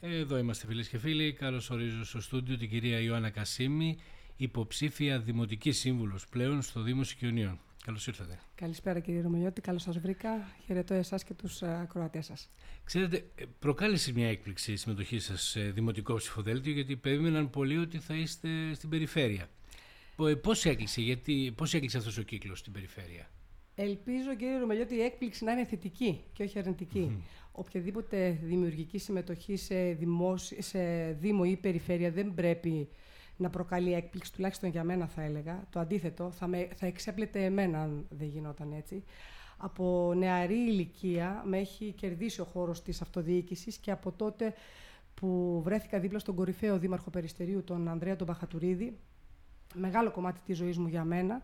Εδώ είμαστε φίλες και φίλοι. Καλώς ορίζω στο στούντιο την κυρία Ιωάννα Κασίμη, υποψήφια δημοτική σύμβουλος πλέον στο Δήμο Σικιονίων. Καλώς ήρθατε. Καλησπέρα κύριε Ρωμαλιώτη, καλώς σας βρήκα. Χαιρετώ εσάς και τους ε, ακροατές σας. Ξέρετε, ε, προκάλεσε μια έκπληξη η συμμετοχή σας σε δημοτικό ψηφοδέλτιο γιατί περίμεναν πολύ ότι θα είστε στην περιφέρεια. Ε, πώς έκλεισε, γιατί, έκλεισε αυτός ο κύκλος στην περιφέρεια; Ελπίζω κύριε Ρωμαλιώτη η έκπληξη να είναι θετική και όχι αρνητική. Οποιαδήποτε δημιουργική συμμετοχή σε, δημόσι... σε δήμο ή περιφέρεια δεν πρέπει να προκαλεί έκπληξη, τουλάχιστον για μένα θα έλεγα. Το αντίθετο, θα, με, θα εξέπλετε εμένα αν δεν γινόταν έτσι. Από νεαρή ηλικία με έχει κερδίσει ο χώρος της αυτοδιοίκησης και από τότε που βρέθηκα δίπλα στον κορυφαίο δήμαρχο Περιστερίου, τον Ανδρέα τον Παχατουρίδη, μεγάλο κομμάτι της ζωής μου για μένα,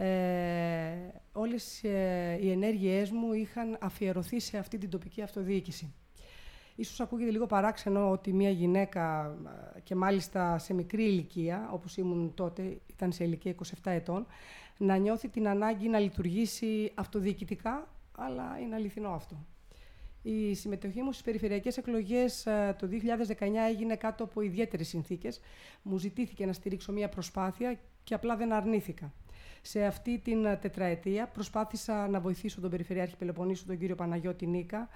ε, όλες ε, οι ενέργειές μου είχαν αφιερωθεί σε αυτή την τοπική αυτοδιοίκηση. Ίσως ακούγεται λίγο παράξενο ότι μια γυναίκα ε, και μάλιστα σε μικρή ηλικία, όπως ήμουν τότε, ήταν σε ηλικία 27 ετών, να νιώθει την ανάγκη να λειτουργήσει αυτοδιοικητικά, αλλά είναι αληθινό αυτό. Η συμμετοχή μου στις περιφερειακές εκλογές ε, το 2019 έγινε κάτω από ιδιαίτερες συνθήκες. Μου ζητήθηκε να στηρίξω μια προσπάθεια και απλά δεν αρνήθηκα. Σε αυτή την ε, τετραετία προσπάθησα να βοηθήσω τον Περιφερειάρχη Πελοποννήσου, τον κύριο Παναγιώτη Νίκα,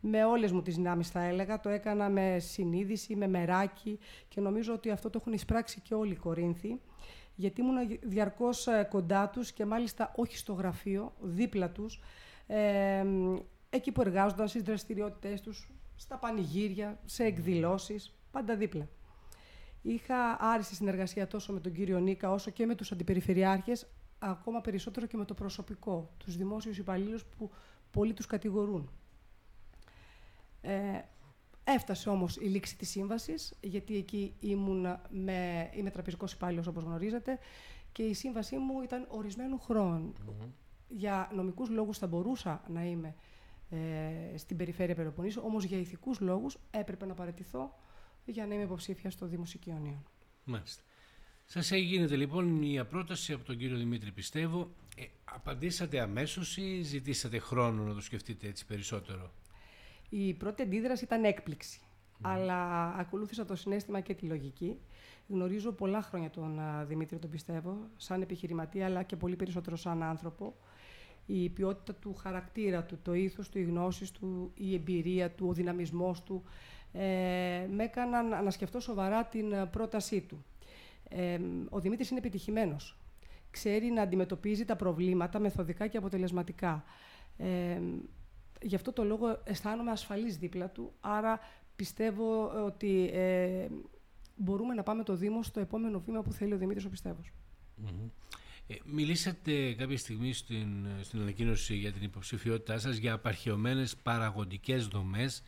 με όλες μου τις δυνάμεις θα έλεγα. Το έκανα με συνείδηση, με μεράκι και νομίζω ότι αυτό το έχουν εισπράξει και όλοι οι Κορίνθοι, γιατί ήμουν διαρκώς ε, κοντά τους και μάλιστα όχι στο γραφείο, δίπλα τους, ε, εκεί που εργάζονταν στις δραστηριότητές τους, στα πανηγύρια, σε εκδηλώσεις, πάντα δίπλα. Είχα άριστη συνεργασία τόσο με τον κύριο Νίκα όσο και με τους αντιπεριφερειάρχες, ακόμα περισσότερο και με το προσωπικό, τους δημόσιους υπαλλήλους που πολλοί τους κατηγορούν. Ε, έφτασε όμως η λήξη της σύμβασης, γιατί εκεί ήμουν με, είμαι τραπεζικός υπάλληλος όπως γνωρίζετε και η σύμβασή μου ήταν ορισμένου Για νομικούς λόγους θα μπορούσα να είμαι ε, στην περιφέρεια Πελοποννήσου, όμως για ηθικούς λόγους έπρεπε να παραιτηθώ για να είμαι υποψήφια στο Δήμο Σικιονίων. Μάλιστα. Σας έγινε λοιπόν μια πρόταση από τον κύριο Δημήτρη πιστεύω. Ε, απαντήσατε αμέσως ή ζητήσατε χρόνο να το σκεφτείτε έτσι περισσότερο; Η πρώτη αντίδραση ήταν έκπληξη. Αλλά ακολούθησα το συνέστημα και τη λογική. Γνωρίζω πολλά χρόνια τον Δημήτρη, τον πιστεύω, σαν επιχειρηματία, αλλά και πολύ περισσότερο σαν άνθρωπο. Η ποιότητα του χαρακτήρα του, το ήθος του, οι γνώσεις του, η εμπειρία του, ο δυναμισμός του, ε, με έκαναν να σκεφτώ σοβαρά την πρότασή του. Ε, ο Δημήτρης είναι επιτυχημένος. Ξέρει να αντιμετωπίζει τα προβλήματα μεθοδικά και αποτελεσματικά. Ε, γι' αυτό το λόγο αισθάνομαι ασφαλής δίπλα του, άρα πιστεύω ότι ε, μπορούμε να πάμε το Δήμο στο επόμενο βήμα που θέλει ο Δημήτρης ο πιστευος Ε, μιλήσατε κάποια στιγμή στην, στην ανακοίνωση για την υποψηφιότητά σας για απαρχαιωμένες παραγωγικές δομές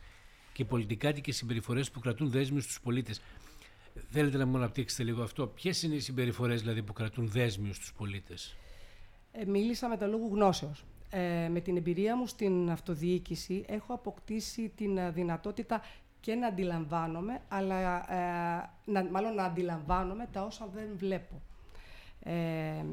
και πολιτικάτικες συμπεριφορές που κρατούν δέσμιους στους πολίτες. Θέλετε να μου αναπτύξετε λίγο αυτό; Ποιες είναι οι συμπεριφορές δηλαδή, που κρατούν δέσμιους στους πολίτες; Ε, μίλησα με τα λόγου γνώσεως. Ε, με την εμπειρία μου στην αυτοδιοίκηση έχω αποκτήσει την ε, δυνατότητα και να αντιλαμβάνομαι, αλλά ε, να, μάλλον να αντιλαμβάνομαι τα όσα δεν βλέπω. Ε,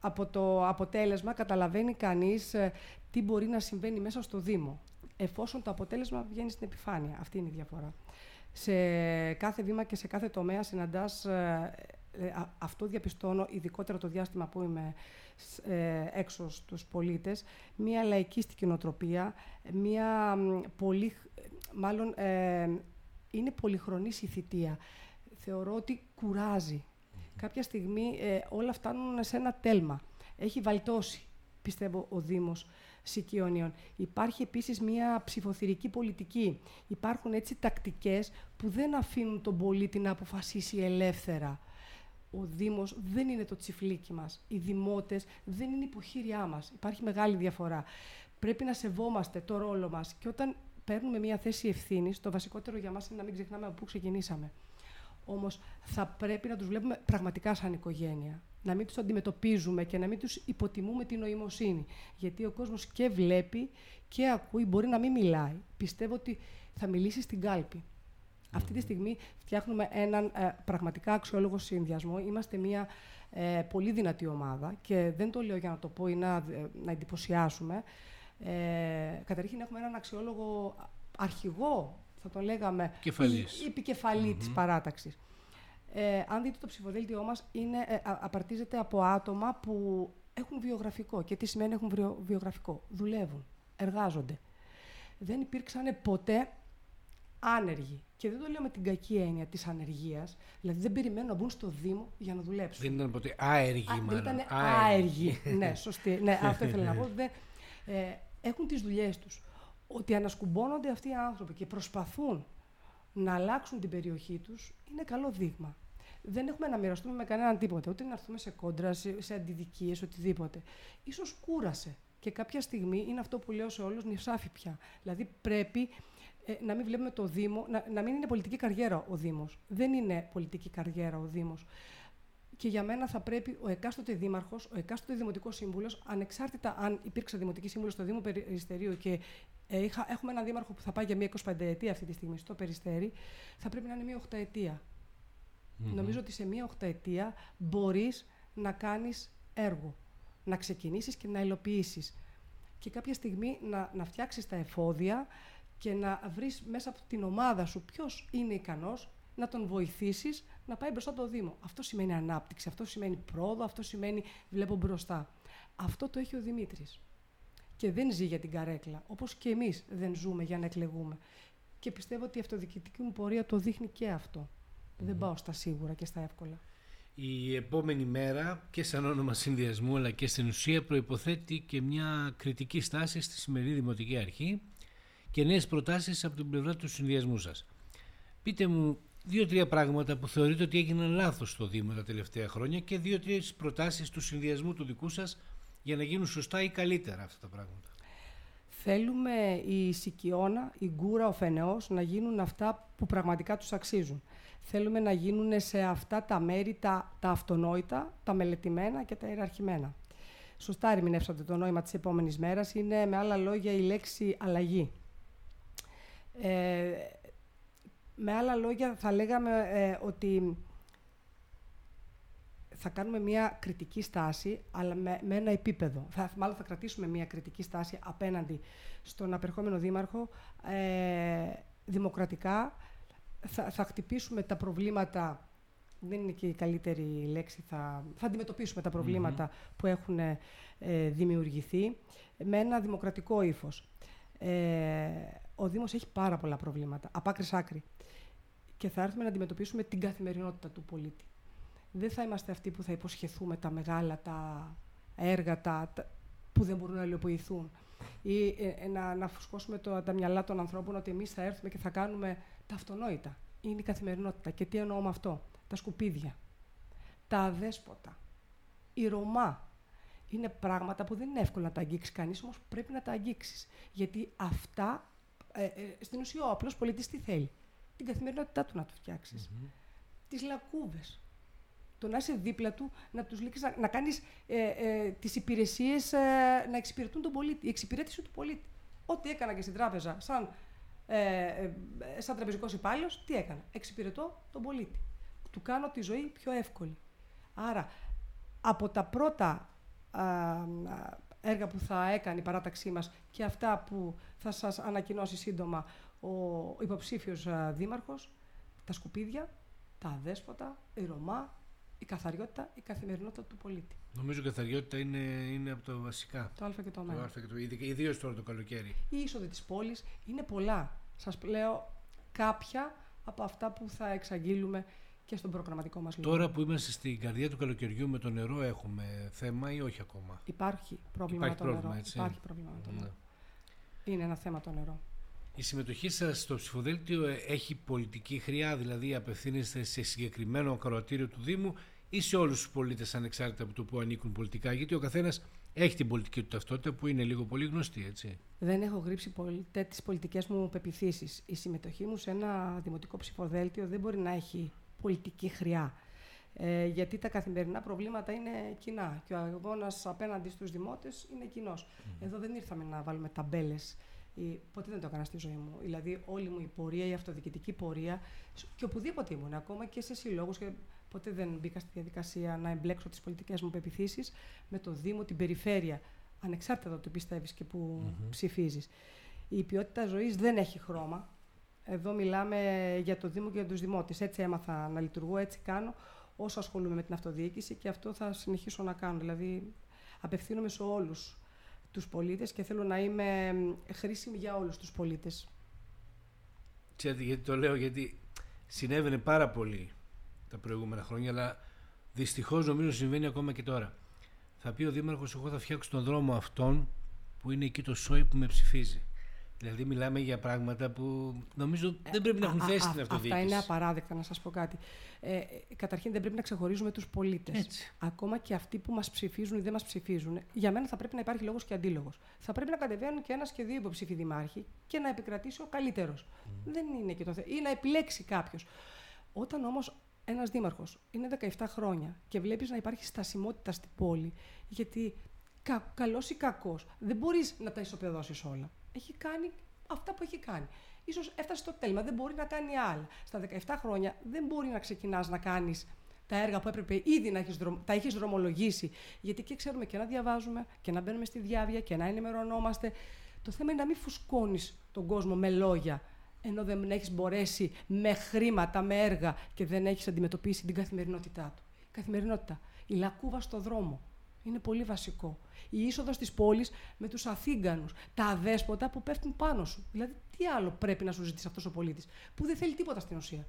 από το αποτέλεσμα καταλαβαίνει κανείς ε, τι μπορεί να συμβαίνει μέσα στο Δήμο, εφόσον το αποτέλεσμα βγαίνει στην επιφάνεια. Αυτή είναι η διαφορά. Σε κάθε βήμα και σε κάθε τομέα συναντάς ε, αυτό διαπιστώνω ειδικότερα το διάστημα που είμαι ε, έξω στους πολίτες, μια λαϊκίστικη νοοτροπία, μια πολύ, μάλλον ε, είναι πολυχρονής η θητεία. Θεωρώ ότι κουράζει. Κάποια στιγμή όλα φτάνουν σε ένα τέλμα. Έχει βαλτώσει, πιστεύω, ο Δήμος Σικιόνιων. Υπάρχει επίσης μια ψηφοθυρική πολιτική. Υπάρχουν έτσι τακτικές που δεν αφήνουν τον πολίτη να αποφασίσει ελεύθερα ο Δήμος δεν είναι το τσιφλίκι μας. Οι δημότες δεν είναι υποχείριά μας. Υπάρχει μεγάλη διαφορά. Πρέπει να σεβόμαστε το ρόλο μας και όταν παίρνουμε μια θέση ευθύνης, το βασικότερο για μας είναι να μην ξεχνάμε από πού ξεκινήσαμε. Όμως θα πρέπει να τους βλέπουμε πραγματικά σαν οικογένεια. Να μην τους αντιμετωπίζουμε και να μην τους υποτιμούμε την νοημοσύνη. Γιατί ο κόσμος και βλέπει και ακούει, μπορεί να μην μιλάει. Πιστεύω ότι θα μιλήσει στην κάλπη. Αυτή τη στιγμή φτιάχνουμε έναν ε, πραγματικά αξιόλογο συνδυασμό. Είμαστε μια ε, πολύ δυνατή ομάδα και δεν το λέω για να το πω ή να, ε, να εντυπωσιάσουμε. Ε, καταρχήν έχουμε έναν αξιόλογο αρχηγό θα τον λέγαμε Κεφαλής. η, η επικεφαλή της παράταξης. Ε, αν δείτε το ψηφοδέλτιό μας, είναι, ε, απαρτίζεται από άτομα που έχουν βιογραφικό. Και τι σημαίνει έχουν βιογραφικό; Δουλεύουν, εργάζονται. Δεν υπήρξαν ποτέ άνεργοι. Και δεν το λέω με την κακή έννοια της ανεργίας. Δηλαδή δεν περιμένουν να μπουν στο Δήμο για να δουλέψουν. Δεν ήταν ποτέ άεργοι, μάλλον. Δεν ήταν άεργοι. ναι, σωστή. Ναι, αυτό ήθελα να πω. Δεν, ε, έχουν τις δουλειές τους. Ότι ανασκουμπώνονται αυτοί οι άνθρωποι και προσπαθούν να αλλάξουν την περιοχή τους είναι καλό δείγμα. Δεν έχουμε να μοιραστούμε με κανέναν τίποτα. Ούτε να έρθουμε σε κόντρα, σε, σε αντιδικίες, οτιδήποτε. Ίσως κούρασε. Και κάποια στιγμή είναι αυτό που λέω σε όλους, νησάφι πια. Δηλαδή πρέπει ε, να μην βλέπουμε το Δήμο, να, να μην είναι πολιτική καριέρα ο Δήμος. Δεν είναι πολιτική καριέρα ο Δήμος. Και για μένα θα πρέπει ο εκάστοτε δήμαρχος, ο εκάστοτε δημοτικός σύμβουλος, ανεξάρτητα αν υπήρξε δημοτική σύμβουλος στο Δήμο Περιστερίου και ε, είχα, έχουμε έναν δήμαρχο που θα πάει για μία 25 ετία αυτή τη στιγμή στο Περιστέρι, θα πρέπει να είναι μία 8 ετία. Νομίζω ότι σε μία 8 ετία μπορείς να κάνεις έργο. Να ξεκινήσεις και να υλοποιήσεις. Και κάποια στιγμή να, να φτιάξεις τα εφόδια και να βρεις μέσα από την ομάδα σου ποιος είναι ικανός να τον βοηθήσεις να πάει μπροστά το Δήμο. Αυτό σημαίνει ανάπτυξη, αυτό σημαίνει πρόοδο, αυτό σημαίνει βλέπω μπροστά. Αυτό το έχει ο Δημήτρης. Και δεν ζει για την καρέκλα, όπως και εμείς δεν ζούμε για να εκλεγούμε. Και πιστεύω ότι η αυτοδιοικητική μου πορεία το δείχνει και αυτό. Δεν πάω στα σίγουρα και στα εύκολα. Η επόμενη μέρα και σαν όνομα συνδυασμού αλλά και στην ουσία προϋποθέτει και μια κριτική στάση στη σημερινή Δημοτική Αρχή και νέες προτάσεις από την πλευρά του συνδυασμού σας. Πείτε μου δύο-τρία πράγματα που θεωρείτε ότι έγιναν λάθος στο Δήμο τα τελευταία χρόνια και δύο-τρία προτάσεις του συνδυασμού του δικού σας για να γίνουν σωστά ή καλύτερα αυτά τα πράγματα. Θέλουμε η Σικιώνα, η Γκούρα, ο Φενεός να γίνουν αυτά που πραγματικά τους αξίζουν. Θέλουμε να γίνουν σε αυτά τα μέρη τα, τα αυτονόητα, τα μελετημένα και τα ιεραρχημένα. Σωστά ερμηνεύσατε το νόημα της επόμενης μέρας. Είναι με άλλα λόγια η λέξη αλλαγή. Ε, με άλλα λόγια θα λέγαμε ε, ότι θα κάνουμε μια κριτική στάση, αλλά με, με ένα επίπεδο. Θα, μάλλον θα κρατήσουμε μια κριτική στάση απέναντι στον απερχόμενο δήμαρχο, ε, δημοκρατικά. Θα, θα χτυπήσουμε τα προβλήματα, δεν είναι και η καλύτερη λέξη, θα, θα αντιμετωπίσουμε τα προβληματα που έχουν ε, δημιουργηθεί με ένα δημοκρατικό ύφος. Ε, ο Δήμος έχει πάρα πολλά προβλήματα, από άκρης άκρη. Και θα έρθουμε να αντιμετωπίσουμε την καθημερινότητα του πολίτη. Δεν θα είμαστε αυτοί που θα υποσχεθούμε τα μεγάλα, τα έργα, τα, που δεν μπορούν να υλοποιηθούν. Ή ε, ε, να, να φουσκώσουμε το, τα μυαλά των ανθρώπων ότι εμείς θα έρθουμε και θα κάνουμε τα αυτονόητα. Είναι η καθημερινότητα. Και τι εννοώ με αυτό; Τα σκουπίδια. Τα αδέσποτα. Η Ρωμά. Είναι πράγματα που δεν είναι εύκολο να τα αγγίξει κανείς, όμως πρέπει να τα αγγίξεις. Γιατί αυτά ε, ε, στην ουσία ο απλός πολίτη τι θέλει; Την καθημερινότητά του να του φτιάξεις. Mm-hmm. Τις λακκούβες. Το να είσαι δίπλα του, να τους λύξει, να, να κάνεις ε, ε, τις υπηρεσίες ε, να εξυπηρετούν τον πολίτη. Η εξυπηρέτηση του πολίτη. Ό,τι έκανα και στην τράπεζα, σαν, ε, ε σαν τραπεζικός υπάλληλος, τι έκανα. Εξυπηρετώ τον πολίτη. Του κάνω τη ζωή πιο εύκολη. Άρα, από τα πρώτα έργα που θα έκανε η παράταξή μας και αυτά που θα σας ανακοινώσει σύντομα ο υποψήφιος δήμαρχος, τα σκουπίδια, τα αδέσποτα, η Ρωμά, η καθαριότητα, η καθημερινότητα του πολίτη. Νομίζω η καθαριότητα είναι, είναι από τα βασικά. Το Α και το Μ. Ιδίως τώρα το καλοκαίρι. Η είσοδο της πόλης είναι πολλά. Σας λέω κάποια από αυτά που θα εξαγγείλουμε και στον προγραμματικό μας λόγο. Τώρα που είμαστε στην καρδιά του καλοκαιριού με το νερό έχουμε θέμα ή όχι ακόμα; Υπάρχει πρόβλημα Υπάρχει με το πρόβλημα, νερό. Έτσι. Υπάρχει πρόβλημα με το ναι. νερό. Είναι ένα θέμα το νερό. Η συμμετοχή σας στο ψηφοδέλτιο ε, έχει πολιτική χρειά, δηλαδή απευθύνεστε σε συγκεκριμένο ακροατήριο του Δήμου ή σε όλους τους πολίτες ανεξάρτητα από το που ανήκουν πολιτικά, γιατί ο καθένας έχει την πολιτική του ταυτότητα που είναι λίγο πολύ γνωστή, έτσι. Δεν έχω γρήψει ποτέ τις πολιτικές μου πεπιθήσεις. Η συμμετοχή μου σε ένα δημοτικό ψηφοδέλτιο δεν μπορεί να έχει πολιτική χρειά. Ε, γιατί τα καθημερινά προβλήματα είναι κοινά και ο αγώνας απέναντι στους δημότες είναι κοινός. Εδώ δεν ήρθαμε να βάλουμε ταμπέλες. Ποτέ δεν το έκανα στη ζωή μου. Δηλαδή, όλη μου η πορεία, η αυτοδιοικητική πορεία και οπουδήποτε ήμουν, ακόμα και σε συλλόγους, και ποτέ δεν μπήκα στη διαδικασία να εμπλέξω τις πολιτικές μου πεπιθήσεις με το Δήμο, την περιφέρεια, ανεξάρτητα το τι πιστεύεις και που mm-hmm. ψηφίζεις. Η ποιότητα ζωής δεν έχει χρώμα. Εδώ μιλάμε για το Δήμο και για τους Δημότες. Έτσι έμαθα να λειτουργώ, έτσι κάνω όσο ασχολούμαι με την αυτοδιοίκηση και αυτό θα συνεχίσω να κάνω. Δηλαδή, απευθύνομαι σε όλους τους πολίτες και θέλω να είμαι χρήσιμη για όλους τους πολίτες. Ξέρετε γιατί το λέω, γιατί συνέβαινε πάρα πολύ τα προηγούμενα χρόνια, αλλά δυστυχώς νομίζω συμβαίνει ακόμα και τώρα. Θα πει ο Δήμαρχος, εγώ θα φτιάξω τον δρόμο αυτόν που είναι εκεί το σόι που με ψηφίζει. Δηλαδή μιλάμε για πράγματα που νομίζω δεν πρέπει να έχουν θέση στην αυτοδιοίκηση. Αυτά είναι απαράδεκτα να σας πω κάτι. Ε, καταρχήν δεν πρέπει να ξεχωρίζουμε τους πολίτες. Ακόμα και αυτοί που μας ψηφίζουν ή δεν μας ψηφίζουν. Για μένα θα πρέπει να υπάρχει λόγος και αντίλογος. Θα πρέπει να κατεβαίνουν και ένας και δύο υποψήφοι δημάρχοι και να επικρατήσει ο καλύτερος. Δεν είναι και το θέμα. Ή να επιλέξει κάποιος. Όταν όμως ένας δήμαρχος είναι 17 χρόνια και βλέπεις να υπάρχει στασιμότητα στην πόλη, γιατί κα, καλός ή κακός δεν μπορείς να τα ισοπεδώσεις όλα έχει κάνει αυτά που έχει κάνει. Ίσως έφτασε στο τέλμα, δεν μπορεί να κάνει άλλα. Στα 17 χρόνια δεν μπορεί να ξεκινάς να κάνεις τα έργα που έπρεπε ήδη να έχεις, τα έχεις δρομολογήσει. Γιατί και ξέρουμε και να διαβάζουμε και να μπαίνουμε στη διάβια και να ενημερωνόμαστε. Το θέμα είναι να μην φουσκώνεις τον κόσμο με λόγια, ενώ δεν έχεις μπορέσει με χρήματα, με έργα και δεν έχεις αντιμετωπίσει την καθημερινότητά του. Η καθημερινότητα. Η λακκούβα στο δρόμο. Είναι πολύ βασικό η είσοδος της πόλης με τους Αθήγανου, τα αδέσποτα που πέφτουν πάνω σου. Δηλαδή, τι άλλο πρέπει να σου ζητήσει αυτός ο πολίτης, που δεν θέλει τίποτα στην ουσία.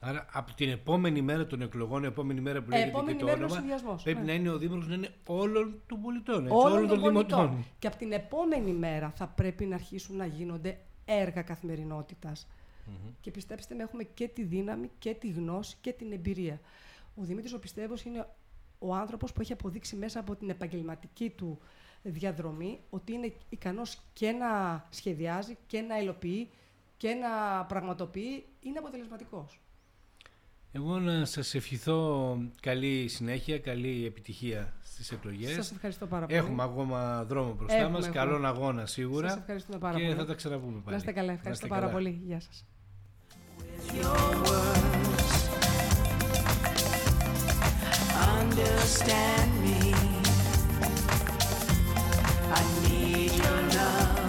Άρα από την επόμενη μέρα των εκλογών, η επόμενη μέρα που λέγεται επόμενη και το όνομα, πρέπει ναι. να είναι ο Δήμαρχος να είναι όλων των πολιτών, έτσι, όλων, όλων των, των δημοτών. Και από την επόμενη μέρα θα πρέπει να αρχίσουν να γίνονται έργα καθημερινότητας. Mm-hmm. Και πιστέψτε με, έχουμε και τη δύναμη και τη γνώση και την εμπειρία. Ο Δημήτρης ο Πιστεύος είναι ο άνθρωπος που έχει αποδείξει μέσα από την επαγγελματική του διαδρομή ότι είναι ικανός και να σχεδιάζει και να υλοποιεί και να πραγματοποιεί, είναι αποτελεσματικός. Εγώ να σας ευχηθώ καλή συνέχεια, καλή επιτυχία στις εκλογές. Σας ευχαριστώ πάρα πολύ. Έχουμε ακόμα δρόμο μπροστά έχουμε, μας, έχουμε. καλόν αγώνα σίγουρα. Σας ευχαριστούμε πάρα και πολύ. θα τα ξαναπούμε πάλι. Να είστε καλά, ευχαριστώ πάρα πολύ. Γεια σας. understand me. I need your love.